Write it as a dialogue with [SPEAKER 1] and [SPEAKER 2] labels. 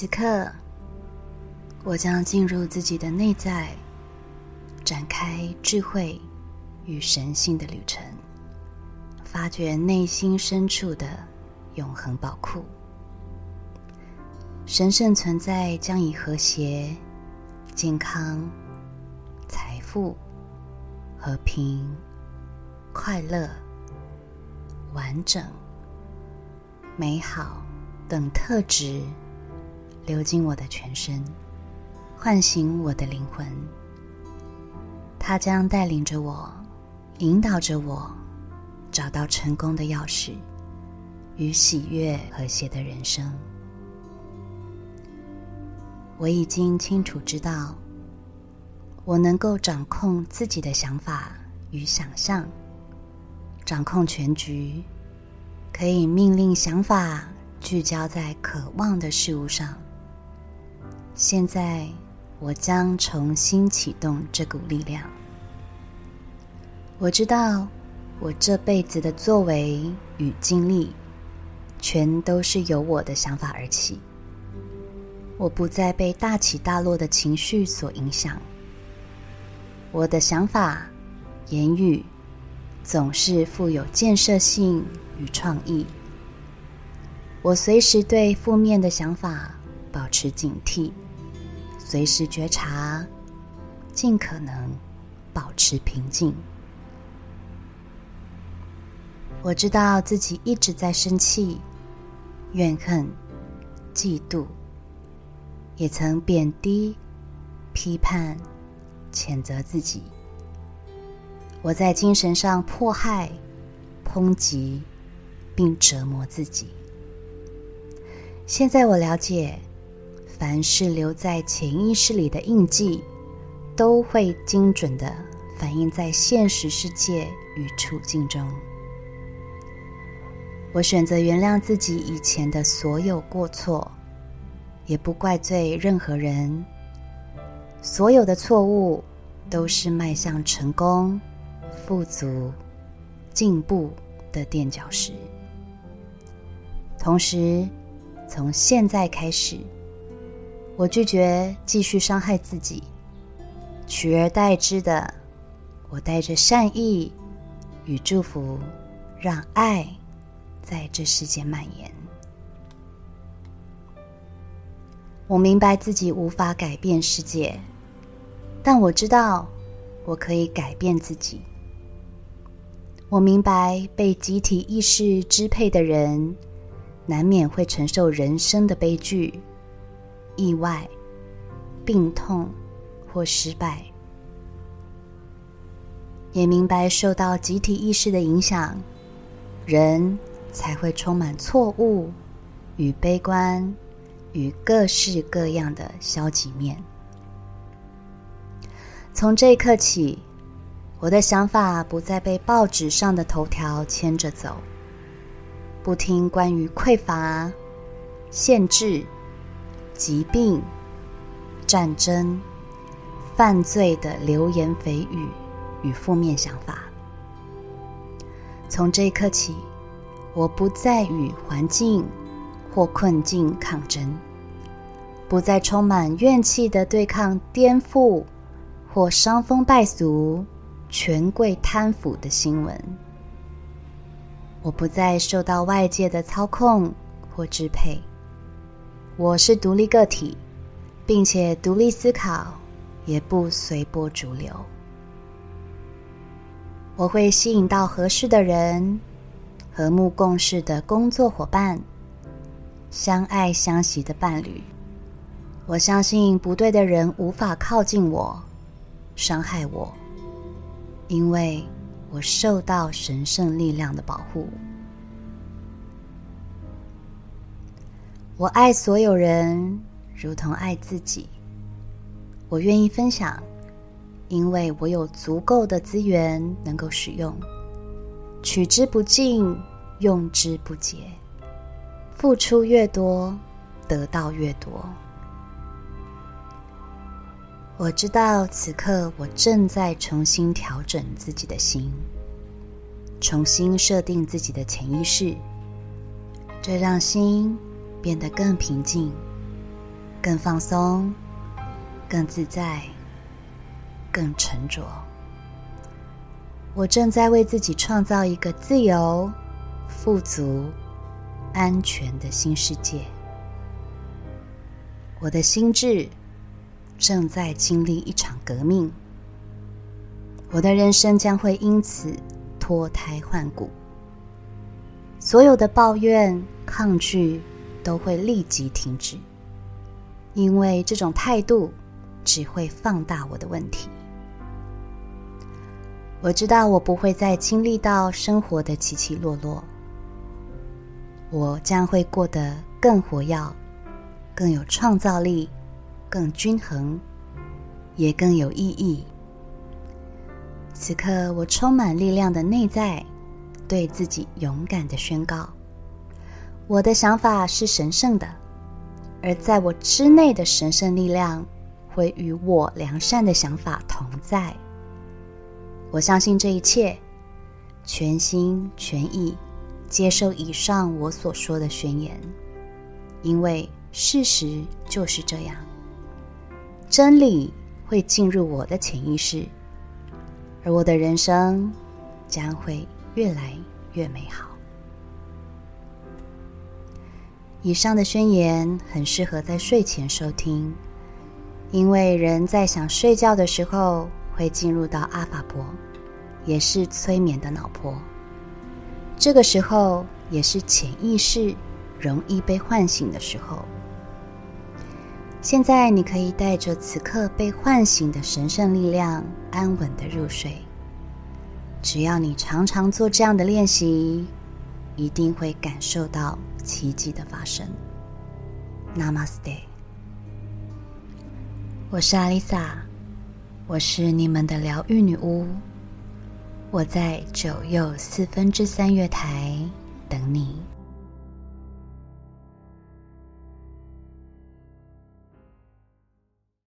[SPEAKER 1] 此刻，我将进入自己的内在，展开智慧与神性的旅程，发掘内心深处的永恒宝库。神圣存在将以和谐、健康、财富、和平、快乐、完整、美好等特质流进我的全身，唤醒我的灵魂。它将带领着我，引导着我，找到成功的钥匙与喜悦和谐的人生。我已经清楚知道，我能够掌控自己的想法与想象，掌控全局，可以命令想法聚焦在渴望的事物上。现在，我将重新启动这股力量。我知道，我这辈子的作为与经历，全都是由我的想法而起。我不再被大起大落的情绪所影响。我的想法、言语总是富有建设性与创意。我随时对负面的想法保持警惕。随时觉察，尽可能保持平静。我知道自己一直在生气、怨恨、嫉妒，也曾贬低、批判、谴责自己。我在精神上迫害、抨击，并折磨自己。现在我了解。凡是留在潜意识里的印记，都会精准地反映在现实世界与处境中。我选择原谅自己以前的所有过错，也不怪罪任何人。所有的错误都是迈向成功、富足、进步的垫脚石。同时，从现在开始。我拒绝继续伤害自己，取而代之的，我带着善意与祝福，让爱在这世界蔓延。我明白自己无法改变世界，但我知道我可以改变自己。我明白被集体意识支配的人，难免会承受人生的悲剧。意外、病痛或失败，也明白受到集体意识的影响，人才会充满错误与悲观与各式各样的消极面。从这一刻起，我的想法不再被报纸上的头条牵着走，不听关于匮乏、限制。疾病、战争、犯罪的流言蜚语与负面想法。从这一刻起，我不再与环境或困境抗争，不再充满怨气的对抗颠覆或伤风败俗、权贵贪腐的新闻。我不再受到外界的操控或支配。我是独立个体，并且独立思考，也不随波逐流。我会吸引到合适的人，和睦共事的工作伙伴，相爱相惜的伴侣。我相信不对的人无法靠近我，伤害我，因为我受到神圣力量的保护。我爱所有人，如同爱自己。我愿意分享，因为我有足够的资源能够使用。取之不尽，用之不竭。付出越多，得到越多。我知道此刻我正在重新调整自己的心，重新设定自己的潜意识，这让心。变得更平静、更放松、更自在、更沉着。我正在为自己创造一个自由、富足、安全的新世界。我的心智正在经历一场革命，我的人生将会因此脱胎换骨。所有的抱怨、抗拒都会立即停止，因为这种态度只会放大我的问题。我知道我不会再经历到生活的起起落落，我将会过得更活跃、更有创造力、更均衡，也更有意义。此刻，我充满力量的内在，对自己勇敢的宣告：我的想法是神圣的，而在我之内的神圣力量会与我良善的想法同在。我相信这一切，全心全意接受以上我所说的宣言，因为事实就是这样。真理会进入我的潜意识，而我的人生将会越来越美好。以上的宣言很适合在睡前收听，因为人在想睡觉的时候，会进入到阿法波，也是催眠的脑波。这个时候也是潜意识容易被唤醒的时候。现在你可以带着此刻被唤醒的神圣力量，安稳的入睡。只要你常常做这样的练习，一定会感受到奇迹的发生。Namaste，我是阿丽萨。我是你们的疗愈女巫，我在九又四分之三月台等你。